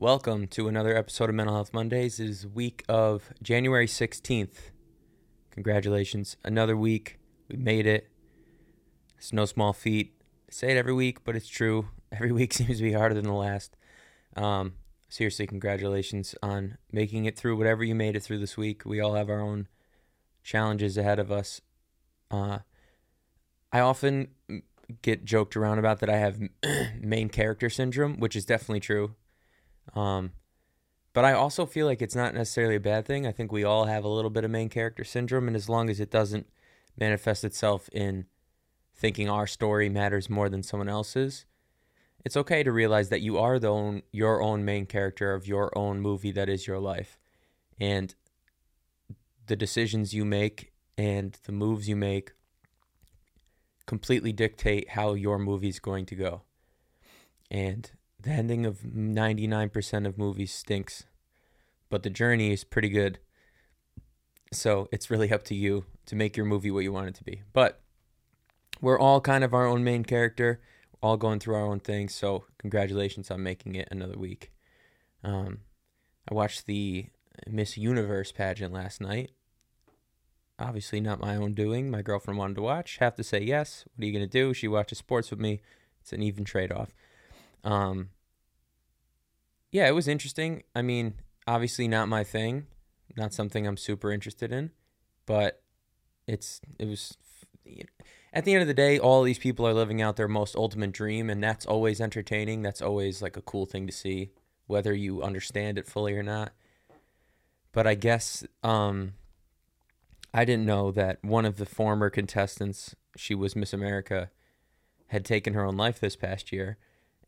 Welcome to another episode of Mental Health Mondays. It is week of January 16th. Congratulations. Another week. We made it. It's no small feat. I say it every week, but it's true. Every week seems to be harder than the last. Um, seriously, congratulations on making it through whatever you made it through this week. We all have our own challenges ahead of us. Uh, I often get joked around about that I have main character syndrome, which is definitely true. Um, but I also feel like it's not necessarily a bad thing. I think we all have a little bit of main character syndrome, and as long as it doesn't manifest itself in thinking our story matters more than someone else's, it's okay to realize that you are the own your own main character of your own movie that is your life, and the decisions you make and the moves you make completely dictate how your movie's going to go. And the ending of 99% of movies stinks, but the journey is pretty good. So it's really up to you to make your movie what you want it to be. But we're all kind of our own main character, all going through our own things. So congratulations on making it another week. Um, I watched the Miss Universe pageant last night. Obviously, not my own doing. My girlfriend wanted to watch. Have to say yes. What are you going to do? She watches sports with me. It's an even trade off. Um, yeah, it was interesting. I mean, obviously not my thing, not something I'm super interested in, but it's it was at the end of the day, all these people are living out their most ultimate dream, and that's always entertaining. That's always like a cool thing to see, whether you understand it fully or not. But I guess um, I didn't know that one of the former contestants, she was Miss America, had taken her own life this past year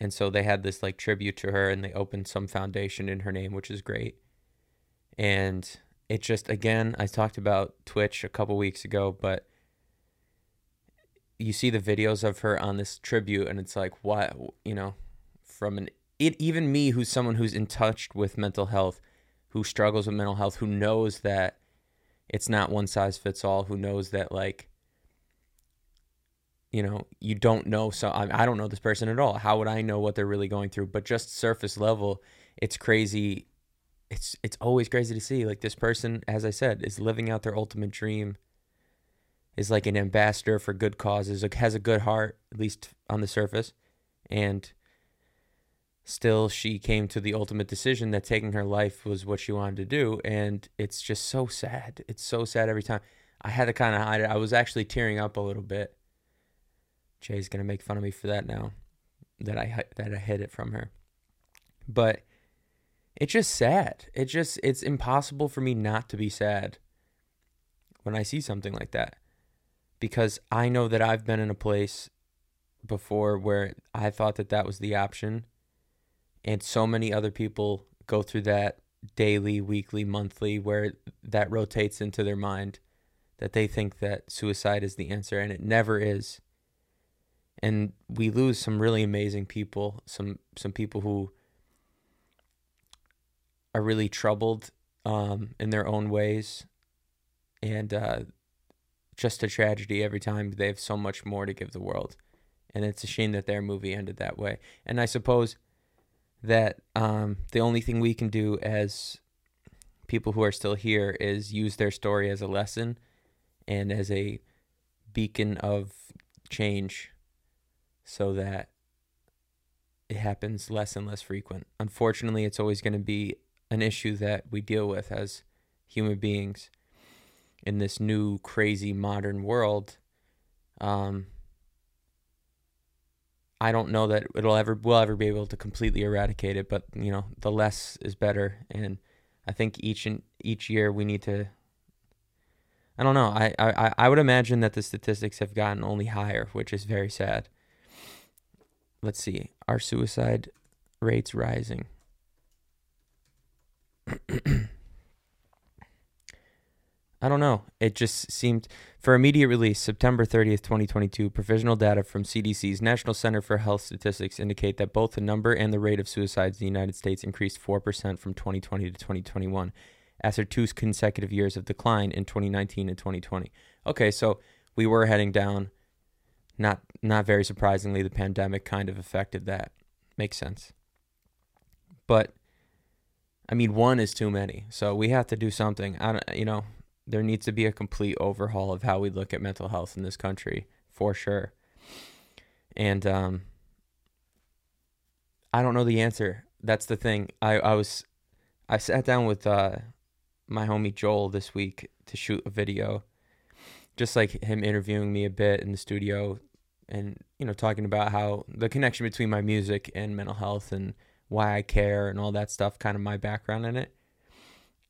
and so they had this like tribute to her and they opened some foundation in her name which is great. And it just again i talked about tWitch a couple weeks ago but you see the videos of her on this tribute and it's like what you know from an it even me who's someone who's in touch with mental health who struggles with mental health who knows that it's not one size fits all who knows that like you know, you don't know. So I, I don't know this person at all. How would I know what they're really going through? But just surface level, it's crazy. It's it's always crazy to see like this person, as I said, is living out their ultimate dream. Is like an ambassador for good causes. Like has a good heart, at least on the surface, and still she came to the ultimate decision that taking her life was what she wanted to do and it's just so sad it's so sad every time i had to kind of hide it i was actually tearing up a little bit Jay's gonna make fun of me for that now, that I that I hid it from her. But it's just sad. It just it's impossible for me not to be sad when I see something like that, because I know that I've been in a place before where I thought that that was the option, and so many other people go through that daily, weekly, monthly, where that rotates into their mind that they think that suicide is the answer, and it never is and we lose some really amazing people, some some people who are really troubled um, in their own ways, and uh, just a tragedy every time. They have so much more to give the world, and it's a shame that their movie ended that way. And I suppose that um, the only thing we can do as people who are still here is use their story as a lesson and as a beacon of change so that it happens less and less frequent. Unfortunately, it's always going to be an issue that we deal with as human beings in this new crazy modern world. Um, I don't know that it'll ever we'll ever be able to completely eradicate it, but you know the less is better, and I think each and each year we need to. I don't know. I, I I would imagine that the statistics have gotten only higher, which is very sad let's see, our suicide rates rising. I don't know. It just seemed for immediate release, September 30th, 2022, provisional data from CDC's National Center for Health Statistics indicate that both the number and the rate of suicides in the United States increased 4% from 2020 to 2021 after two consecutive years of decline in 2019 and 2020. Okay, so we were heading down not not very surprisingly, the pandemic kind of affected that. Makes sense. But I mean, one is too many. So we have to do something. I don't, you know, there needs to be a complete overhaul of how we look at mental health in this country for sure. And um, I don't know the answer. That's the thing. I, I was I sat down with uh, my homie Joel this week to shoot a video, just like him interviewing me a bit in the studio, and you know talking about how the connection between my music and mental health and why I care and all that stuff, kind of my background in it.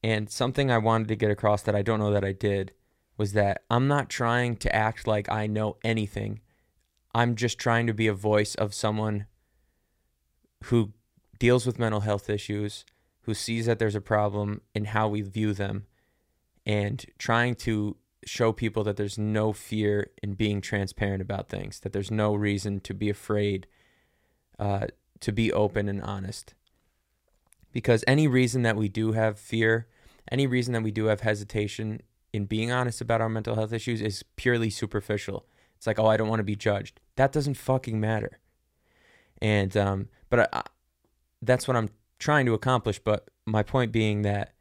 And something I wanted to get across that I don't know that I did was that I'm not trying to act like I know anything. I'm just trying to be a voice of someone who deals with mental health issues, who sees that there's a problem in how we view them, and trying to show people that there's no fear in being transparent about things, that there's no reason to be afraid uh, to be open and honest. Because any reason that we do have fear, any reason that we do have hesitation in being honest about our mental health issues is purely superficial. It's like, oh, I don't want to be judged. That doesn't fucking matter. And um, but I, I, that's what I'm trying to accomplish. But my point being that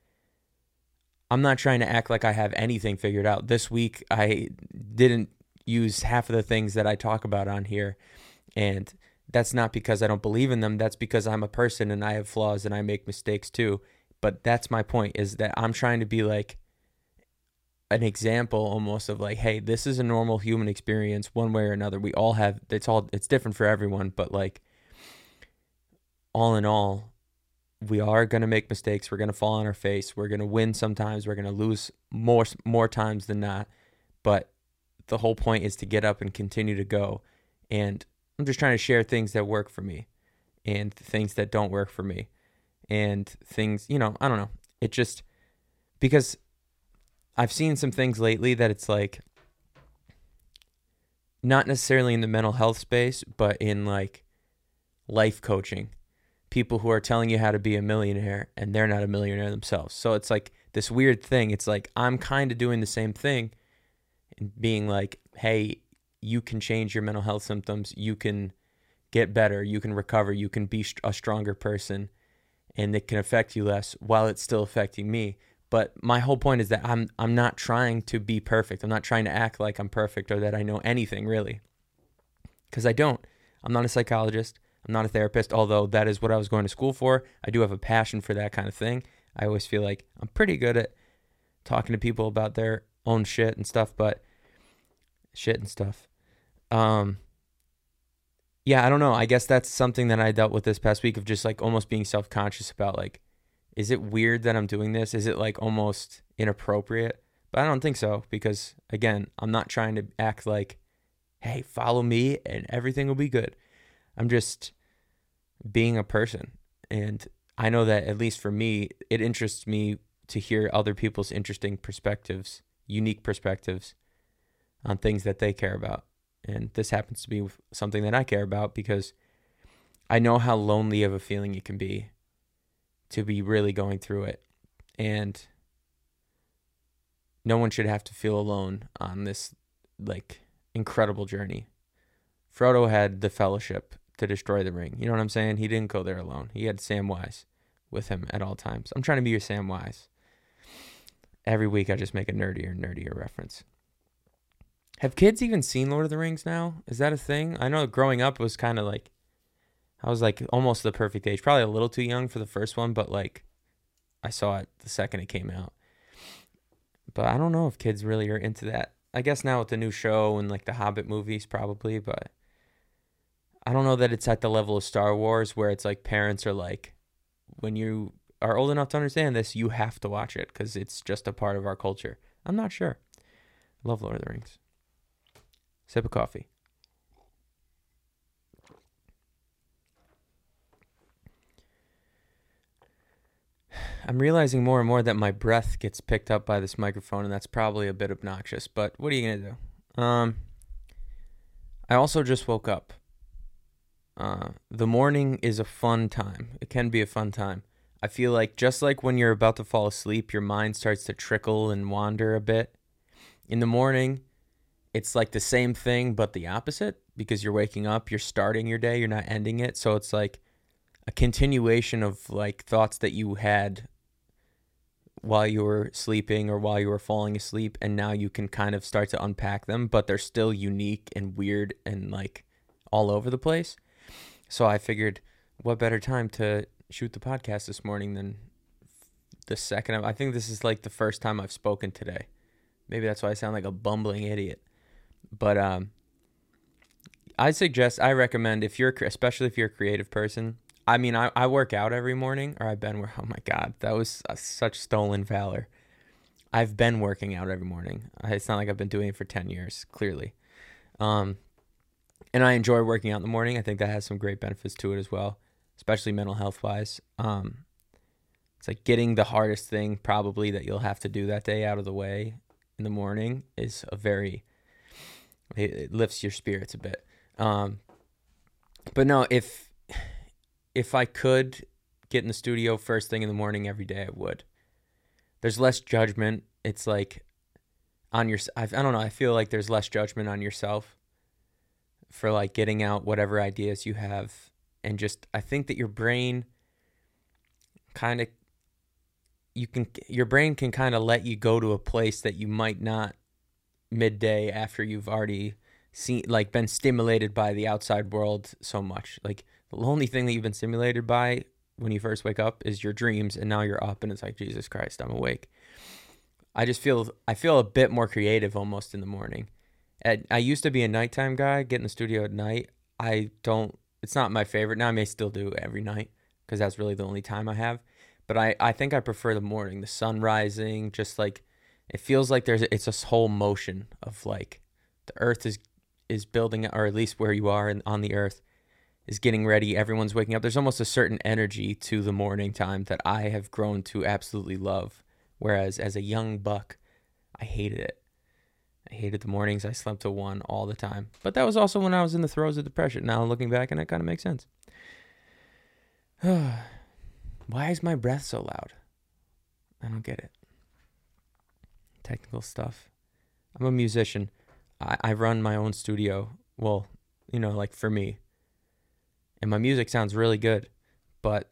I'm not trying to act like I have anything figured out. This week, I didn't use half of the things that I talk about on here. And that's not because I don't believe in them. That's because I'm a person and I have flaws and I make mistakes too. But that's my point is that I'm trying to be like an example almost of like, hey, this is a normal human experience one way or another. We all have, it's all, it's different for everyone. But like, all in all, we are going to make mistakes. We're going to fall on our face. We're going to win sometimes. We're going to lose more more times than not. But the whole point is to get up and continue to go. And I'm just trying to share things that work for me and things that don't work for me. And things, you know, I don't know. It just because I've seen some things lately that it's like not necessarily in the mental health space, but in like life coaching people who are telling you how to be a millionaire and they're not a millionaire themselves. So it's like this weird thing. It's like I'm kind of doing the same thing and being like, hey, you can change your mental health symptoms. You can get better. You can recover. You can be a stronger person and it can affect you less while it's still affecting me. But my whole point is that I'm I'm not trying to be perfect. I'm not trying to act like I'm perfect or that I know anything really. Cuz I don't. I'm not a psychologist. I'm not a therapist, although that is what I was going to school for. I do have a passion for that kind of thing. I always feel like I'm pretty good at talking to people about their own shit and stuff, but shit and stuff. Um, yeah, I don't know. I guess that's something that I dealt with this past week of just like almost being self conscious about like, is it weird that I'm doing this? Is it like almost inappropriate? But I don't think so because again, I'm not trying to act like, hey, follow me and everything will be good. I'm just being a person. And I know that at least for me, it interests me to hear other people's interesting perspectives, unique perspectives on things that they care about. And this happens to be something that I care about because I know how lonely of a feeling it can be to be really going through it. And no one should have to feel alone on this like incredible journey. Frodo had the fellowship to destroy the ring. You know what I'm saying? He didn't go there alone. He had Samwise with him at all times. I'm trying to be your Samwise. Every week I just make a nerdier and nerdier reference. Have kids even seen Lord of the Rings now? Is that a thing? I know growing up was kind of like I was like almost the perfect age. Probably a little too young for the first one, but like I saw it the second it came out. But I don't know if kids really are into that. I guess now with the new show and like the Hobbit movies probably, but I don't know that it's at the level of Star Wars where it's like parents are like, when you are old enough to understand this, you have to watch it because it's just a part of our culture. I'm not sure. Love Lord of the Rings. Sip of coffee. I'm realizing more and more that my breath gets picked up by this microphone, and that's probably a bit obnoxious. But what are you gonna do? Um, I also just woke up. Uh, the morning is a fun time. It can be a fun time. I feel like just like when you're about to fall asleep, your mind starts to trickle and wander a bit. In the morning, it's like the same thing, but the opposite because you're waking up, you're starting your day, you're not ending it. So it's like a continuation of like thoughts that you had while you were sleeping or while you were falling asleep and now you can kind of start to unpack them but they're still unique and weird and like all over the place so i figured what better time to shoot the podcast this morning than the second i think this is like the first time i've spoken today maybe that's why i sound like a bumbling idiot but um i suggest i recommend if you're especially if you're a creative person I mean, I, I work out every morning, or I've been. Oh my god, that was such stolen valor. I've been working out every morning. It's not like I've been doing it for ten years. Clearly, um, and I enjoy working out in the morning. I think that has some great benefits to it as well, especially mental health wise. Um, it's like getting the hardest thing probably that you'll have to do that day out of the way in the morning is a very it, lifts your spirits a bit. Um, but no, if if I could get in the studio first thing in the morning every day, I would. There's less judgment. It's like on your I, I don't know, I feel like there's less judgment on yourself for like getting out whatever ideas you have and just I think that your brain kind of you can your brain can kind of let you go to a place that you might not midday after you've already seen like been stimulated by the outside world so much like the only thing that you've been stimulated by when you first wake up is your dreams, and now you're up and it's like, Jesus Christ, I'm awake. I just feel I feel a bit more creative almost in the morning. At, I used to be a nighttime guy, get in the studio at night. I don't. It's not my favorite. Now I may still do every night because that's really the only time I have. But I I think I prefer the morning, the sun rising, just like it feels like there's it's a whole motion of like the earth is is building or at least where you are in, on the earth is getting ready, everyone's waking up. There's almost a certain energy to the morning time that I have grown to absolutely love. Whereas as a young buck, I hated it. I hated the mornings. I slept till one all the time. But that was also when I was in the throes of depression. Now looking back, and it kind of makes sense. Why is my breath so loud? I don't get it. Technical stuff. I'm a musician. I, I run my own studio. Well, you know, like for me, and my music sounds really good, but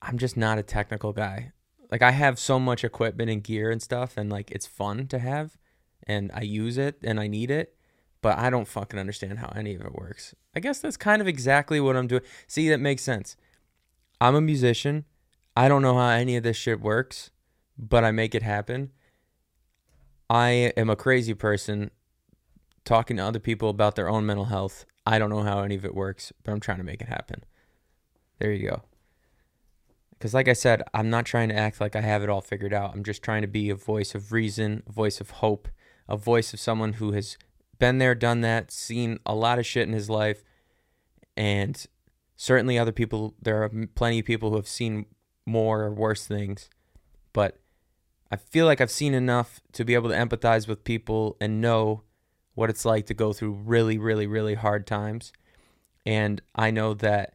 I'm just not a technical guy. Like I have so much equipment and gear and stuff and like it's fun to have and I use it and I need it, but I don't fucking understand how any of it works. I guess that's kind of exactly what I'm doing. See, that makes sense. I'm a musician. I don't know how any of this shit works, but I make it happen. I am a crazy person talking to other people about their own mental health I don't know how any of it works, but I'm trying to make it happen. There you go. Because, like I said, I'm not trying to act like I have it all figured out. I'm just trying to be a voice of reason, a voice of hope, a voice of someone who has been there, done that, seen a lot of shit in his life. And certainly, other people, there are plenty of people who have seen more or worse things. But I feel like I've seen enough to be able to empathize with people and know what it's like to go through really, really, really hard times. And I know that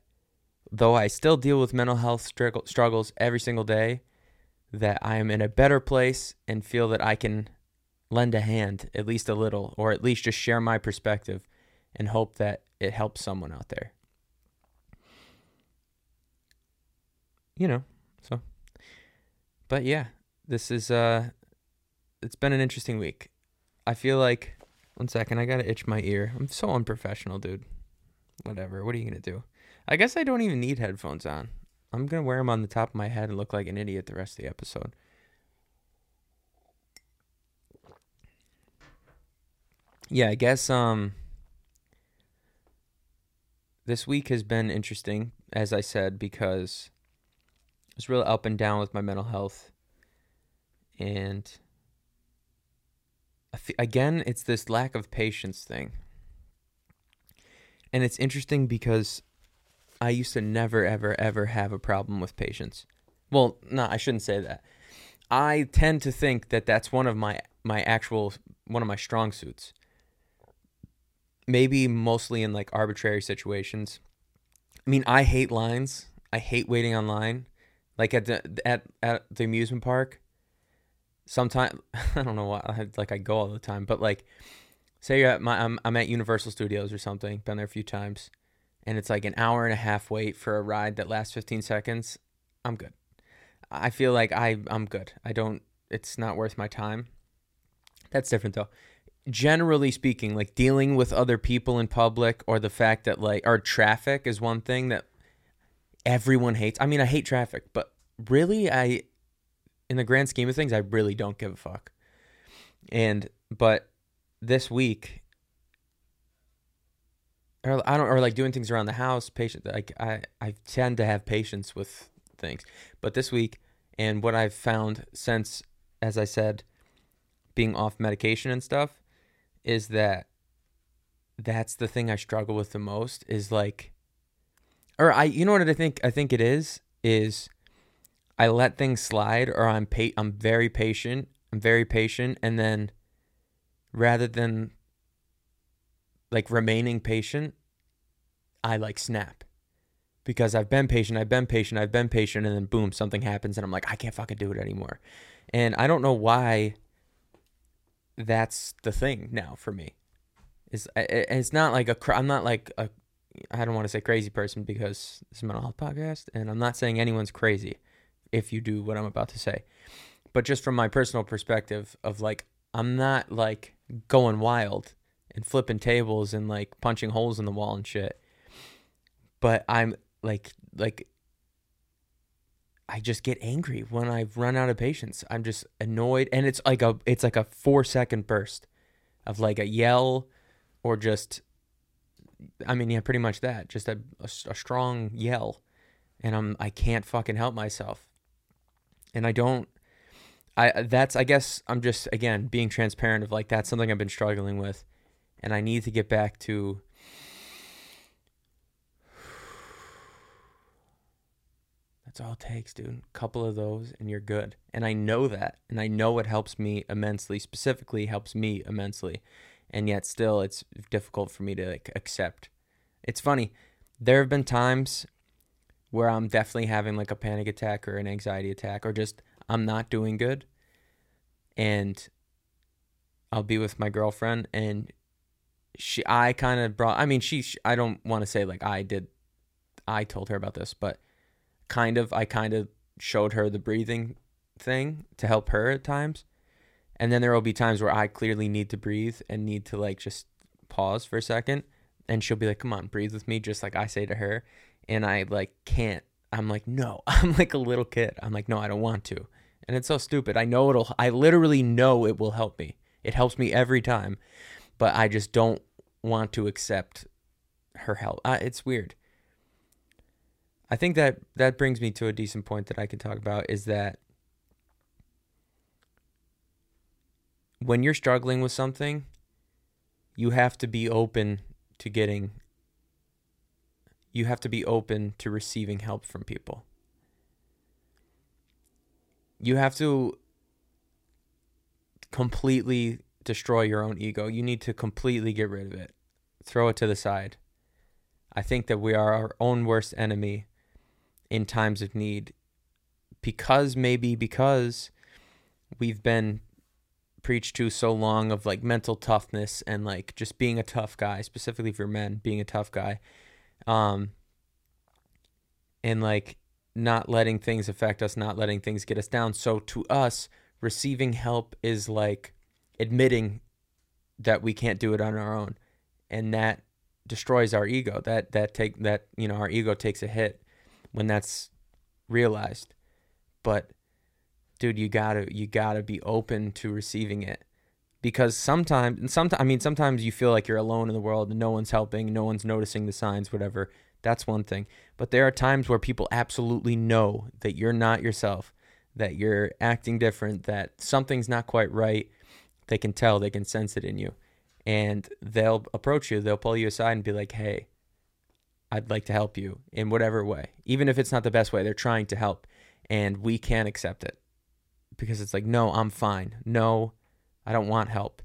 though I still deal with mental health struggles every single day, that I am in a better place and feel that I can lend a hand at least a little, or at least just share my perspective and hope that it helps someone out there. You know, so. But yeah, this is, uh, it's been an interesting week. I feel like one second, I gotta itch my ear. I'm so unprofessional, dude. Whatever. What are you gonna do? I guess I don't even need headphones on. I'm gonna wear them on the top of my head and look like an idiot the rest of the episode. Yeah, I guess um this week has been interesting, as I said, because it's really up and down with my mental health. And again, it's this lack of patience thing. And it's interesting because I used to never, ever, ever have a problem with patience. Well, no, I shouldn't say that. I tend to think that that's one of my my actual one of my strong suits. Maybe mostly in like arbitrary situations. I mean, I hate lines. I hate waiting online. Like at the at at the amusement park, sometimes I don't know why I like I go all the time, but like say you're at my I'm I'm at Universal Studios or something, been there a few times, and it's like an hour and a half wait for a ride that lasts 15 seconds. I'm good. I feel like I I'm good. I don't. It's not worth my time. That's different though. Generally speaking, like dealing with other people in public, or the fact that like, or traffic is one thing that everyone hates. I mean, I hate traffic, but really, I, in the grand scheme of things, I really don't give a fuck. And but this week, or I don't, or like doing things around the house, patient. Like I, I tend to have patience with things, but this week, and what I've found since, as I said, being off medication and stuff, is that that's the thing I struggle with the most. Is like, or I, you know what I think? I think it is is I let things slide, or I'm pa- I'm very patient. I'm very patient, and then rather than like remaining patient, I like snap because I've been patient, I've been patient, I've been patient, and then boom, something happens, and I'm like, I can't fucking do it anymore. And I don't know why that's the thing now for me. It's, it's not like a, I'm not like a, I don't want to say crazy person because it's a mental health podcast, and I'm not saying anyone's crazy if you do what I'm about to say. But just from my personal perspective of like, I'm not like going wild and flipping tables and like punching holes in the wall and shit. But I'm like like I just get angry when I've run out of patience. I'm just annoyed and it's like a it's like a 4 second burst of like a yell or just I mean, yeah, pretty much that. Just a, a, a strong yell and I'm I can't fucking help myself. And I don't I that's I guess I'm just again being transparent of like that's something I've been struggling with and I need to get back to That's all it takes, dude. A couple of those and you're good. And I know that. And I know it helps me immensely, specifically helps me immensely. And yet still it's difficult for me to like accept. It's funny. There have been times where I'm definitely having like a panic attack or an anxiety attack or just I'm not doing good. And I'll be with my girlfriend and she I kind of brought I mean she I don't want to say like I did I told her about this, but kind of I kind of showed her the breathing thing to help her at times. And then there will be times where I clearly need to breathe and need to like just pause for a second and she'll be like, "Come on, breathe with me," just like I say to her, and I like can't. I'm like, "No." I'm like a little kid. I'm like, "No, I don't want to." And it's so stupid. I know it'll I literally know it will help me. It helps me every time, but I just don't want to accept her help. Uh, it's weird. I think that that brings me to a decent point that I can talk about is that when you're struggling with something, you have to be open to getting you have to be open to receiving help from people. You have to completely destroy your own ego. You need to completely get rid of it. Throw it to the side. I think that we are our own worst enemy in times of need because maybe because we've been preached to so long of like mental toughness and like just being a tough guy specifically for men being a tough guy um and like not letting things affect us not letting things get us down. So to us receiving help is like admitting that we can't do it on our own and that destroys our ego. That that take that you know our ego takes a hit when that's realized. But dude, you gotta you gotta be open to receiving it. Because sometimes and sometimes I mean sometimes you feel like you're alone in the world and no one's helping, no one's noticing the signs, whatever. That's one thing. But there are times where people absolutely know that you're not yourself, that you're acting different, that something's not quite right. They can tell, they can sense it in you. And they'll approach you, they'll pull you aside and be like, hey, I'd like to help you in whatever way. Even if it's not the best way, they're trying to help. And we can't accept it because it's like, no, I'm fine. No, I don't want help.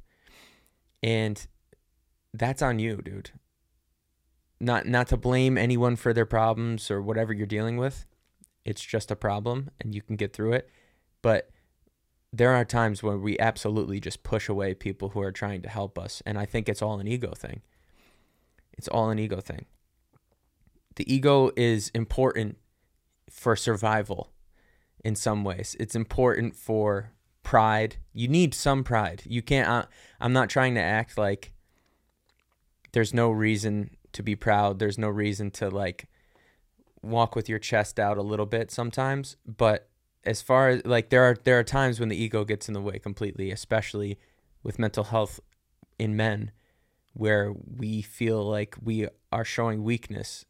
And that's on you, dude. Not not to blame anyone for their problems or whatever you're dealing with. It's just a problem and you can get through it. But there are times when we absolutely just push away people who are trying to help us. And I think it's all an ego thing. It's all an ego thing the ego is important for survival in some ways. It's important for pride. You need some pride. You can't. I'm not trying to act like there's no reason to be proud. There's no reason to like walk with your chest out a little bit sometimes, but as far as like there are there are times when the ego gets in the way completely, especially with mental health in men where we feel like we are showing weakness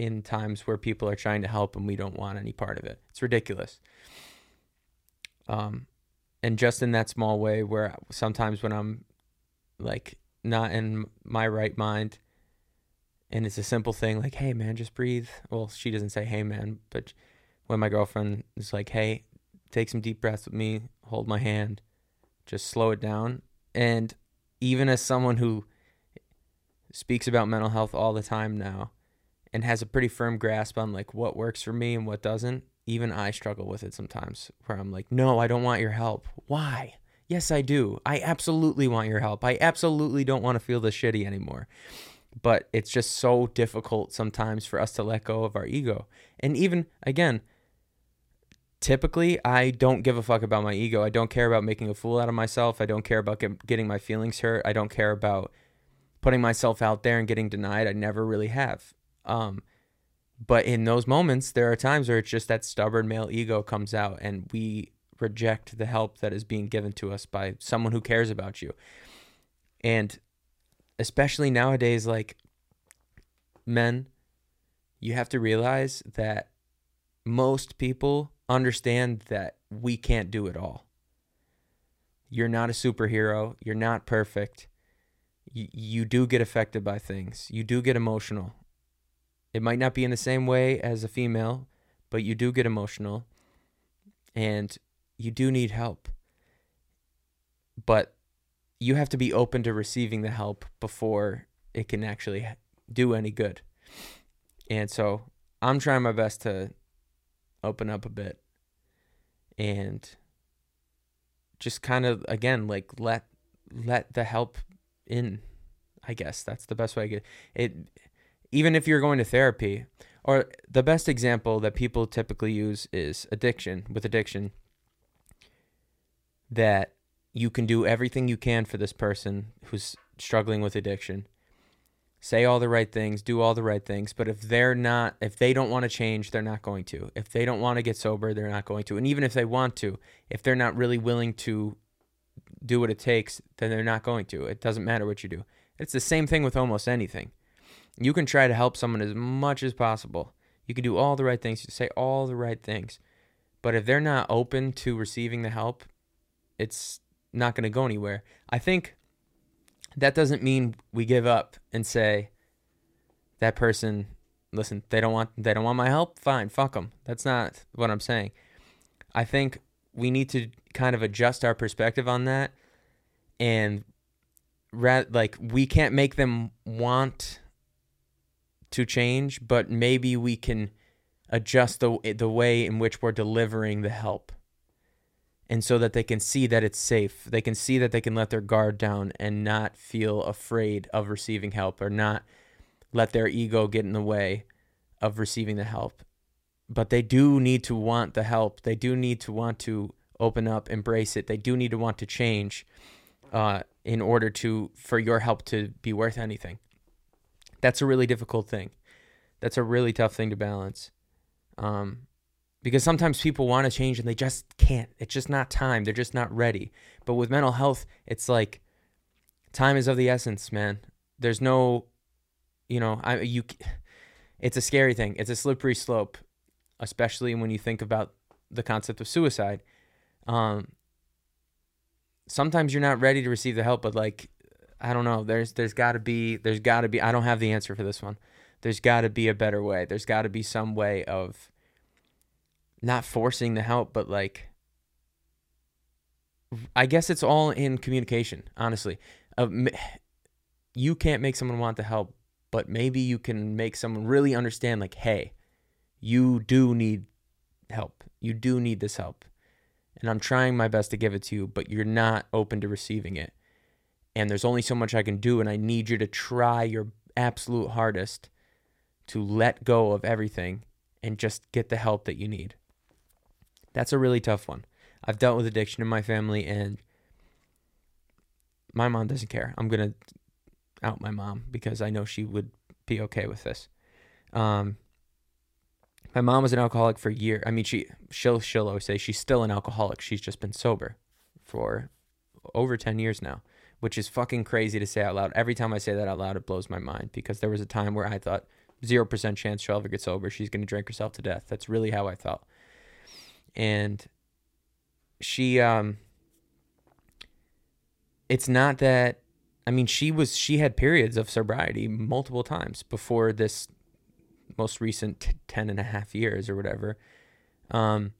in times where people are trying to help and we don't want any part of it. It's ridiculous. Um and just in that small way where sometimes when I'm like not in my right mind and it's a simple thing like hey man just breathe well she doesn't say hey man but when my girlfriend is like hey take some deep breaths with me hold my hand just slow it down and even as someone who speaks about mental health all the time now and has a pretty firm grasp on like what works for me and what doesn't even i struggle with it sometimes where i'm like no i don't want your help why yes i do i absolutely want your help i absolutely don't want to feel this shitty anymore but it's just so difficult sometimes for us to let go of our ego. And even again, typically I don't give a fuck about my ego. I don't care about making a fool out of myself. I don't care about get, getting my feelings hurt. I don't care about putting myself out there and getting denied. I never really have. Um, but in those moments, there are times where it's just that stubborn male ego comes out and we reject the help that is being given to us by someone who cares about you. And especially nowadays, like men, you have to realize that most people understand that we can't do it all. You're not a superhero. You're not perfect. You, you do get affected by things. You do get emotional. It might not be in the same way as a female, but you do get emotional and you do need help. But you have to be open to receiving the help before it can actually do any good. And so I'm trying my best to open up a bit and just kind of again like let let the help in. I guess that's the best way I get it. Even if you're going to therapy, or the best example that people typically use is addiction. With addiction, that you can do everything you can for this person who's struggling with addiction. Say all the right things, do all the right things, but if they're not if they don't want to change, they're not going to. If they don't want to get sober, they're not going to. And even if they want to, if they're not really willing to do what it takes, then they're not going to. It doesn't matter what you do. It's the same thing with almost anything. You can try to help someone as much as possible. You can do all the right things, say all the right things. But if they're not open to receiving the help, it's not going to go anywhere. I think that doesn't mean we give up and say that person listen they don't want they don't want my help fine fuck them that's not what i'm saying i think we need to kind of adjust our perspective on that and ra- like we can't make them want to change but maybe we can adjust the the way in which we're delivering the help and so that they can see that it's safe. They can see that they can let their guard down and not feel afraid of receiving help or not let their ego get in the way of receiving the help. But they do need to want the help. They do need to want to open up, embrace it. They do need to want to change uh, in order to for your help to be worth anything. That's a really difficult thing. That's a really tough thing to balance. Um, because sometimes people want to change and they just can't. It's just not time. They're just not ready. But with mental health, it's like time is of the essence, man. There's no, you know, I you. It's a scary thing. It's a slippery slope, especially when you think about the concept of suicide. Um, sometimes you're not ready to receive the help, but like, I don't know. There's there's got to be there's got to be. I don't have the answer for this one. There's got to be a better way. There's got to be some way of not forcing the help, but like I guess it's all in communication, honestly. Uh, you can't make someone want the help, but maybe you can make someone really understand like, "Hey, you do need help. You do need this help." And I'm trying my best to give it to you, but you're not open to receiving it. And there's only so much I can do and I need you to try your absolute hardest to let go of everything and just get the help that you need. That's a really tough one. I've dealt with addiction in my family, and my mom doesn't care. I'm gonna out my mom because I know she would be okay with this. Um, my mom was an alcoholic for a year. I mean, she she'll she'll always say she's still an alcoholic. She's just been sober for over ten years now, which is fucking crazy to say out loud. Every time I say that out loud, it blows my mind because there was a time where I thought zero percent chance she'll ever get sober. She's gonna drink herself to death. That's really how I felt. And she um it's not that I mean she was she had periods of sobriety multiple times before this most recent t- 10 and a half years or whatever. Um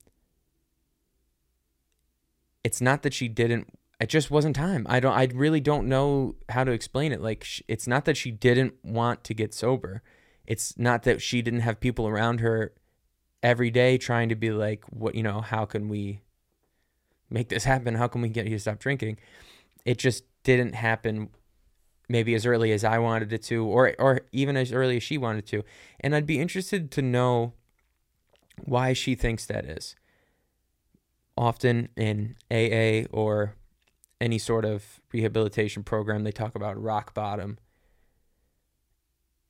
it's not that she didn't it just wasn't time. I don't I really don't know how to explain it. Like sh- it's not that she didn't want to get sober. It's not that she didn't have people around her every day trying to be like what you know, how can we make this happen? How can we get you to stop drinking? It just didn't happen maybe as early as I wanted it to, or or even as early as she wanted to. And I'd be interested to know why she thinks that is. Often in AA or any sort of rehabilitation program, they talk about rock bottom.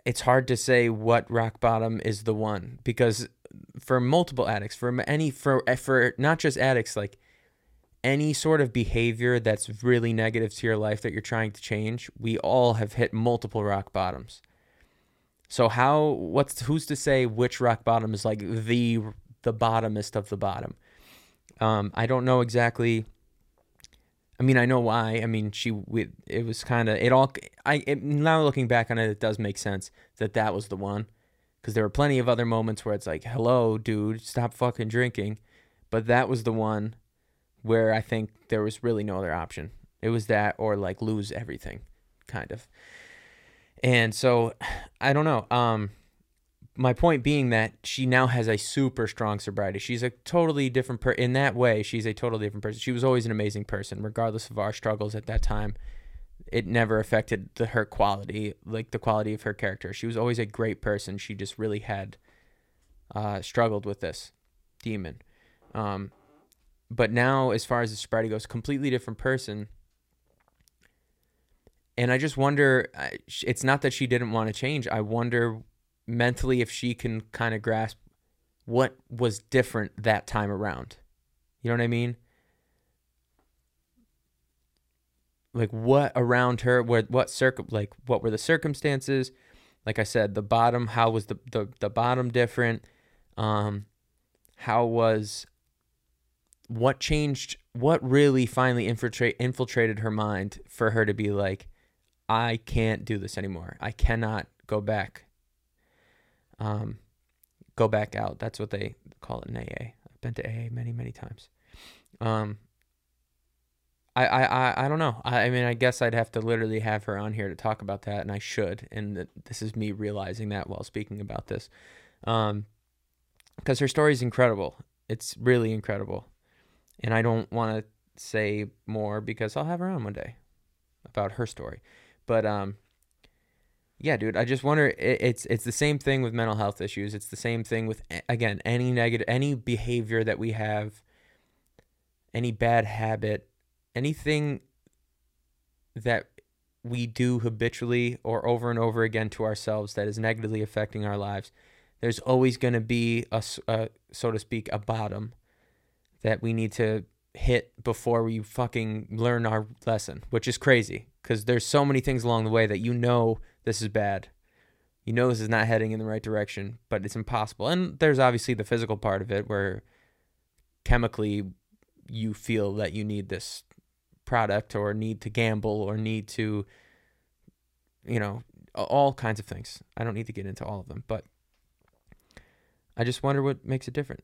It's hard to say what rock bottom is the one because for multiple addicts, for any for for not just addicts, like any sort of behavior that's really negative to your life that you're trying to change, we all have hit multiple rock bottoms. So how what's who's to say which rock bottom is like the the bottomest of the bottom? Um, I don't know exactly. I mean, I know why. I mean, she we, it was kind of it all. I it, now looking back on it, it does make sense that that was the one, because there were plenty of other moments where it's like, "Hello, dude, stop fucking drinking," but that was the one where I think there was really no other option. It was that or like lose everything, kind of. And so I don't know. Um my point being that she now has a super strong sobriety. She's a totally different person. in that way, she's a totally different person. She was always an amazing person regardless of our struggles at that time. It never affected the her quality, like the quality of her character. She was always a great person. She just really had uh struggled with this demon. Um but now as far as the sobriety goes completely different person and i just wonder it's not that she didn't want to change i wonder mentally if she can kind of grasp what was different that time around. You know what i mean? Like what around her what what circum like what were the circumstances? Like i said the bottom how was the the, the bottom different? Um how was what changed what really finally infiltrate infiltrated her mind for her to be like I can't do this anymore. I cannot go back um go back out. That's what they call it in AA. I've been to AA many, many times. Um I, I, I, don't know. I, I mean, I guess I'd have to literally have her on here to talk about that, and I should. And th- this is me realizing that while speaking about this, um, because her story is incredible. It's really incredible and I don't want to say more because I'll have her on one day about her story. But um, yeah, dude, I just wonder. It, it's it's the same thing with mental health issues. It's the same thing with again any negative any behavior that we have, any bad habit, anything that we do habitually or over and over again to ourselves that is negatively affecting our lives. There's always going to be a, a so to speak a bottom that we need to hit before we fucking learn our lesson, which is crazy because there's so many things along the way that you know this is bad. You know this is not heading in the right direction, but it's impossible. And there's obviously the physical part of it where chemically you feel that you need this product or need to gamble or need to you know all kinds of things. I don't need to get into all of them, but I just wonder what makes it different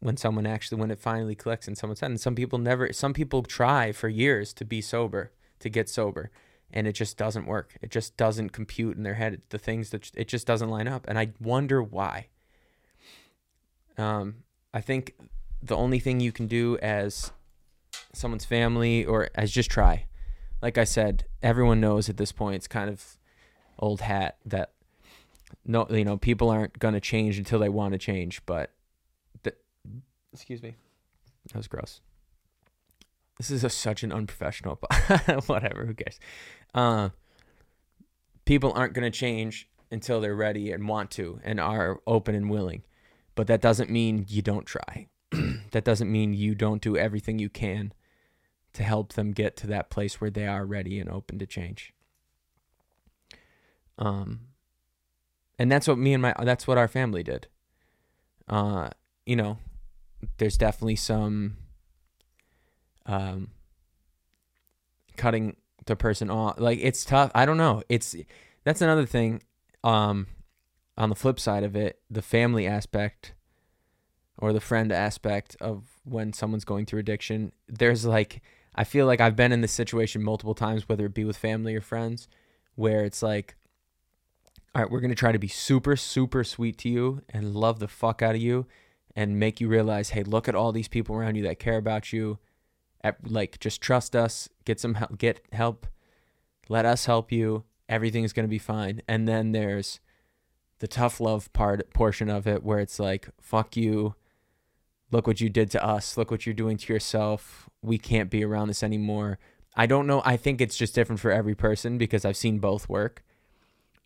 when someone actually when it finally clicks in someone's head. And some people never some people try for years to be sober, to get sober, and it just doesn't work. It just doesn't compute in their head. The things that it just doesn't line up. And I wonder why. Um, I think the only thing you can do as someone's family or as just try. Like I said, everyone knows at this point it's kind of old hat that no you know, people aren't gonna change until they want to change, but Excuse me. That was gross. This is a, such an unprofessional. Whatever. Who cares? Uh, people aren't going to change until they're ready and want to and are open and willing. But that doesn't mean you don't try. that doesn't mean you don't do everything you can to help them get to that place where they are ready and open to change. Um and that's what me and my that's what our family did. Uh you know, there's definitely some um cutting the person off like it's tough. I don't know. It's that's another thing um on the flip side of it, the family aspect or the friend aspect of when someone's going through addiction, there's like I feel like I've been in this situation multiple times, whether it be with family or friends, where it's like, all right, we're gonna try to be super, super sweet to you and love the fuck out of you and make you realize, hey, look at all these people around you that care about you. Like, just trust us, get some help, get help, let us help you. Everything's gonna be fine. And then there's the tough love part portion of it where it's like, fuck you. Look what you did to us. Look what you're doing to yourself. We can't be around this anymore. I don't know. I think it's just different for every person because i've seen both work.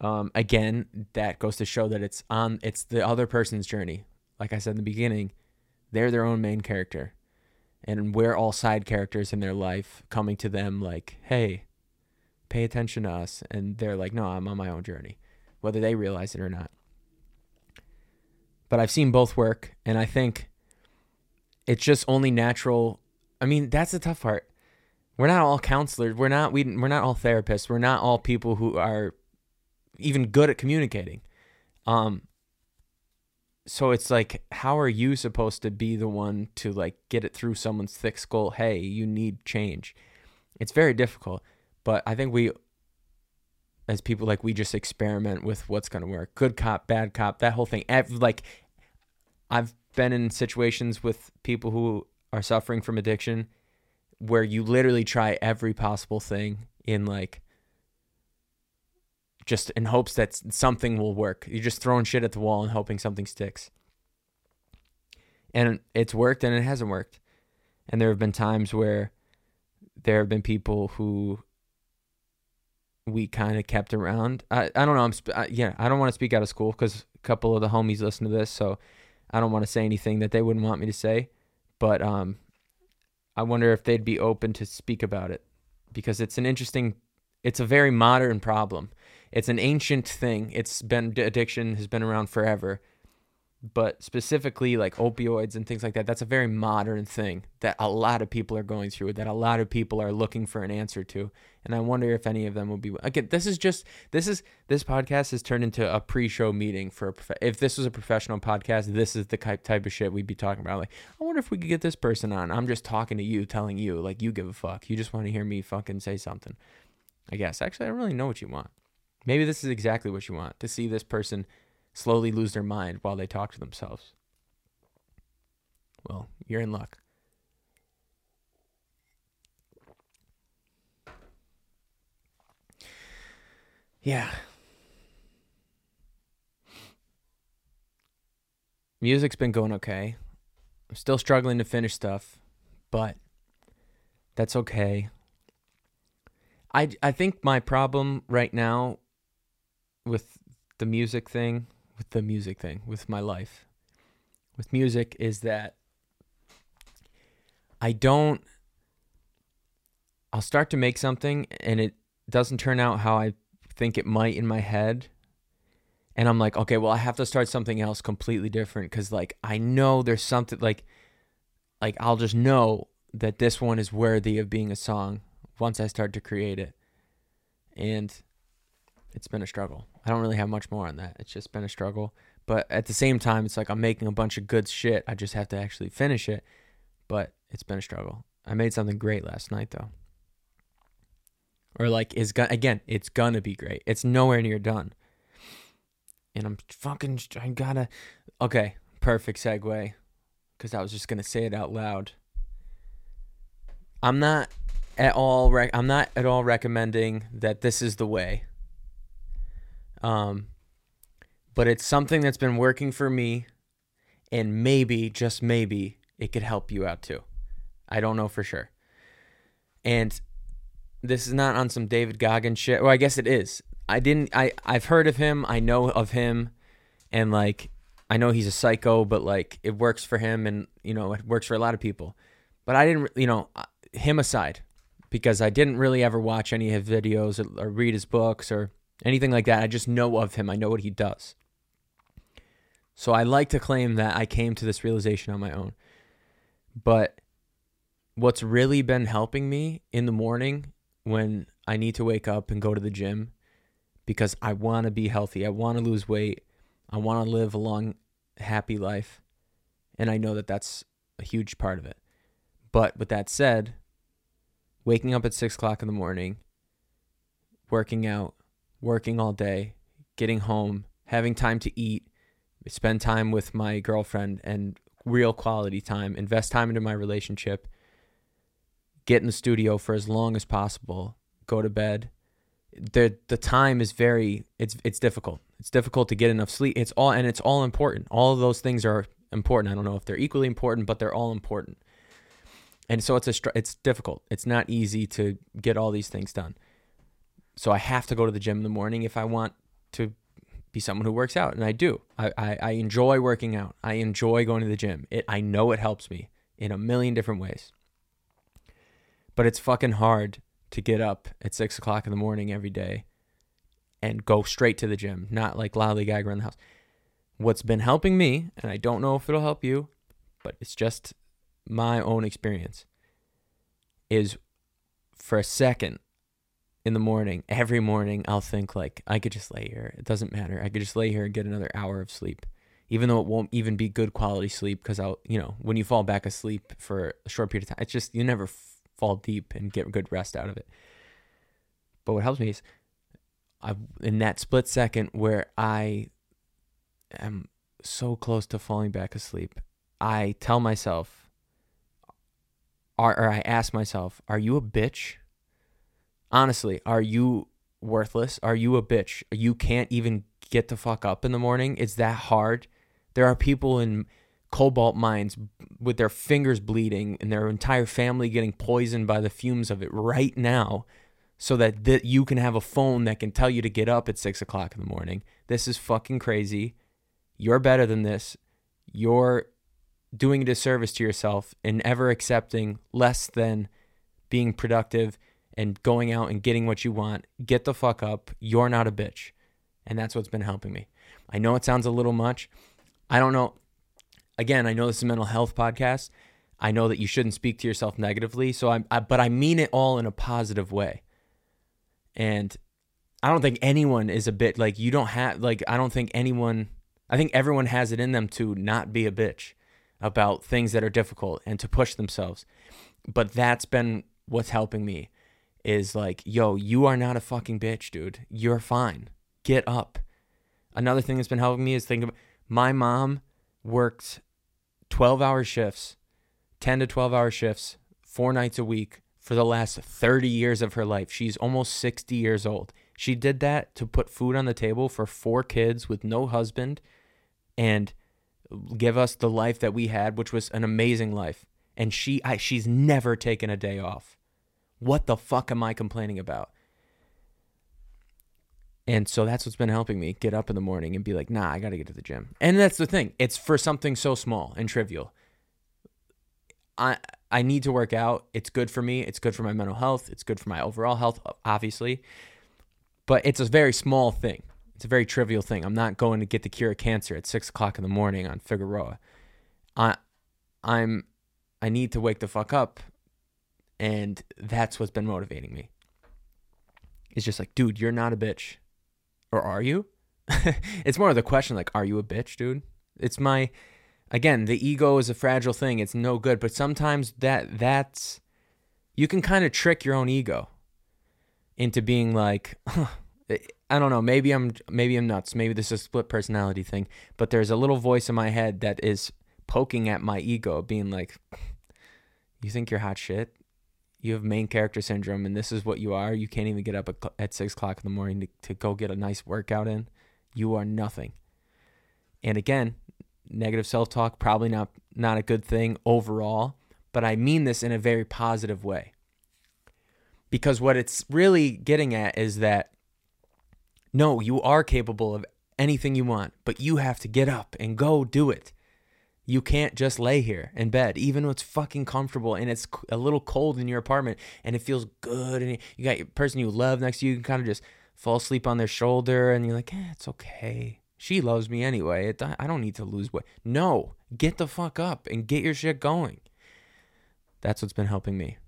Um, again that goes to show that it's on it's the other person's journey. Like i said in the beginning they're their own main character and we're all side characters in their life coming to them like hey pay attention to us and they're like no i'm on my own journey whether they realize it or not but i've seen both work and i think it's just only natural. I mean, that's the tough part. We're not all counselors. We're not we we're not all therapists. We're not all people who are even good at communicating. Um so it's like how are you supposed to be the one to like get it through someone's thick skull, "Hey, you need change." It's very difficult, but I think we as people like we just experiment with what's going to work. Good cop, bad cop, that whole thing. Like I've been in situations with people who are suffering from addiction where you literally try every possible thing in like just in hopes that something will work. You're just throwing shit at the wall and hoping something sticks. And it's worked and it hasn't worked. And there have been times where there have been people who we kind of kept around. I, I don't know. I'm sp- I, yeah. I don't want to speak out of school because a couple of the homies listen to this, so I don't want to say anything that they wouldn't want me to say, but um, I wonder if they'd be open to speak about it because it's an interesting, it's a very modern problem. It's an ancient thing. It's been addiction has been around forever, but specifically like opioids and things like that that's a very modern thing that a lot of people are going through that a lot of people are looking for an answer to. And i wonder if any of them will be again this is just this is this podcast has turned into a pre-show meeting for a prof- if this was a professional podcast this is the type of shit we'd be talking about. Like i wonder if we could get this person on. I'm just talking to you telling you like you give a fuck. You just want to hear me fucking say something. I guess. Actually i don't really know what you want maybe this is exactly what you want to see this person slowly lose their mind while they talk to themselves. Well, you're in luck. Yeah. Music's been going okay. I'm still struggling to finish stuff, but that's okay. I I think my problem right now with the music thing with the music thing, with my life, with music is that I don't. I'll start to make something and it doesn't turn out how I think it might in my head. And I'm like, okay, well, I have to start something else completely different because, like, I know there's something like, like I'll just know that this one is worthy of being a song once I start to create it. And it's been a struggle. I don't really have much more on that. It's just been a struggle. But at the same time, it's like I'm making a bunch of good shit. I just have to actually finish it. But it's been a struggle. I made something great last night though. Or like is gonna again, it's gonna be great. It's nowhere near done. And I'm fucking I gotta okay, perfect segue. Cause I was just gonna say it out loud. I'm not at all rec- I'm not at all recommending that this is the way um, but it's something that's been working for me, and maybe, just maybe, it could help you out too. I don't know for sure. And this is not on some David Goggins shit. Well, I guess it is. I didn't I I've heard of him. I know of him and like I know he's a psycho, but like it works for him and you know, it works for a lot of people. But I didn't, you know, him aside because I didn't really ever watch any of his videos or, or read his books or anything like that. I just know of him. I know what he does. So I like to claim that I came to this realization on my own. But what's really been helping me in the morning when I need to wake up and go to the gym because I want to be healthy. I want to lose weight. I want to live a long, happy life. And I know that that's a huge part of it. But with that said, waking up at six o'clock in the morning, working out, working all day, getting home, having time to eat, spend time with my girlfriend and real quality time, invest time into my relationship, get in the studio for as long as possible, go to bed. The the time is very it's it's difficult. It's difficult to get enough sleep. It's all and it's all important. All of those things are important. I don't know if they're equally important, but they're all important. And so it's a it's difficult. It's not easy to get all these things done. So I have to go to the gym in the morning if I want to be someone who works out, and I do. I, I, I enjoy working out. I enjoy going to the gym. It I know it helps me in a million different ways. But it's fucking hard to get up at six o'clock in the morning every day and go straight to the gym, not like lollygag around the house. What's been helping me, and I don't know if it'll help you, but it's just my own experience, is for a second in the morning, every morning, I'll think like I could just lay here. It doesn't matter. I could just lay here and get another hour of sleep, even though it won't even be good quality sleep because I'll, you know, when you fall back asleep for a short period of time, it's just you never f- fall deep and get good rest out of it. But what helps me is I in that split second where I am so close to falling back asleep, I tell myself, or, or I ask myself, "Are you a bitch?" Honestly, are you worthless? Are you a bitch? You can't even get the fuck up in the morning? It's that hard. There are people in cobalt mines with their fingers bleeding and their entire family getting poisoned by the fumes of it right now so that th- you can have a phone that can tell you to get up at six o'clock in the morning. This is fucking crazy. You're better than this. You're doing a disservice to yourself and ever accepting less than being productive and going out and getting what you want. Get the fuck up. You're not a bitch. And that's what's been helping me. I know it sounds a little much. I don't know. Again, I know this is a mental health podcast. I know that you shouldn't speak to yourself negatively. So I'm, I, but I mean it all in a positive way. And I don't think anyone is a bit like you don't have like I don't think anyone. I think everyone has it in them to not be a bitch about things that are difficult and to push themselves. But that's been what's helping me is like, yo, you are not a fucking bitch, dude. You're fine. Get up. Another thing that's been helping me is think of my mom worked 12 hour shifts, 10 to 12 hour shifts, four nights a week for the last 30 years of her life. She's almost 60 years old. She did that to put food on the table for four kids with no husband and give us the life that we had, which was an amazing life. And she I, she's never taken a day off. What the fuck am I complaining about? And so that's what's been helping me get up in the morning and be like, nah, I got to get to the gym. And that's the thing. It's for something so small and trivial. I I need to work out. It's good for me. It's good for my mental health. It's good for my overall health, obviously. But it's a very small thing. It's a very trivial thing. I'm not going to get the cure of cancer at six o'clock in the morning on Figueroa. I I'm I need to wake the fuck up and that's what's been motivating me. It's just like, dude, you're not a bitch. Or are you? it's more of the question like, are you a bitch, dude? It's my again, the ego is a fragile thing. It's no good, but sometimes that that's you can kind of trick your own ego into being like I don't know, maybe I'm maybe I'm nuts. Maybe this is a split personality thing, but there's a little voice in my head that is poking at my ego being like you think you're hot shit? You have main character syndrome and this is what you are. You can't even get up at, six o'clock in the morning to, to go get a nice workout in. You are nothing. And again, negative self talk probably not not a good thing overall, but I mean this in a very positive way. Because what it's really getting at is that no, you are capable of anything you want, but you have to get up and go do it. You can't just lay here in bed, even though it's fucking comfortable and it's a little cold in your apartment and it feels good. And you got your person you love next to you, you can kind of just fall asleep on their shoulder and you're like, eh, it's okay. She loves me anyway. It, I don't need to lose weight. No, get the fuck up and get your shit going. That's what's been helping me.